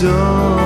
door.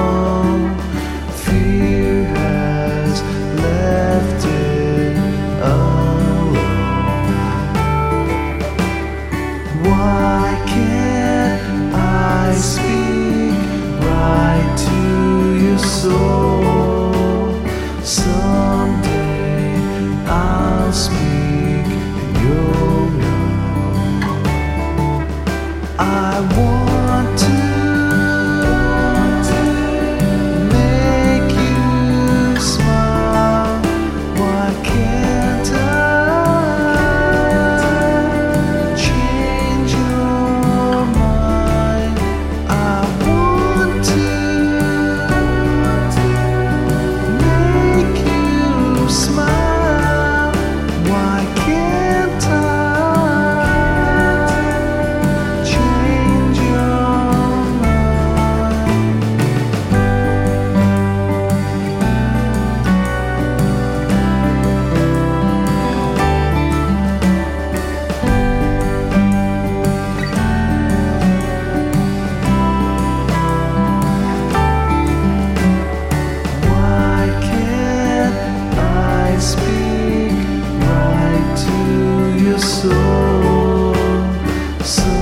是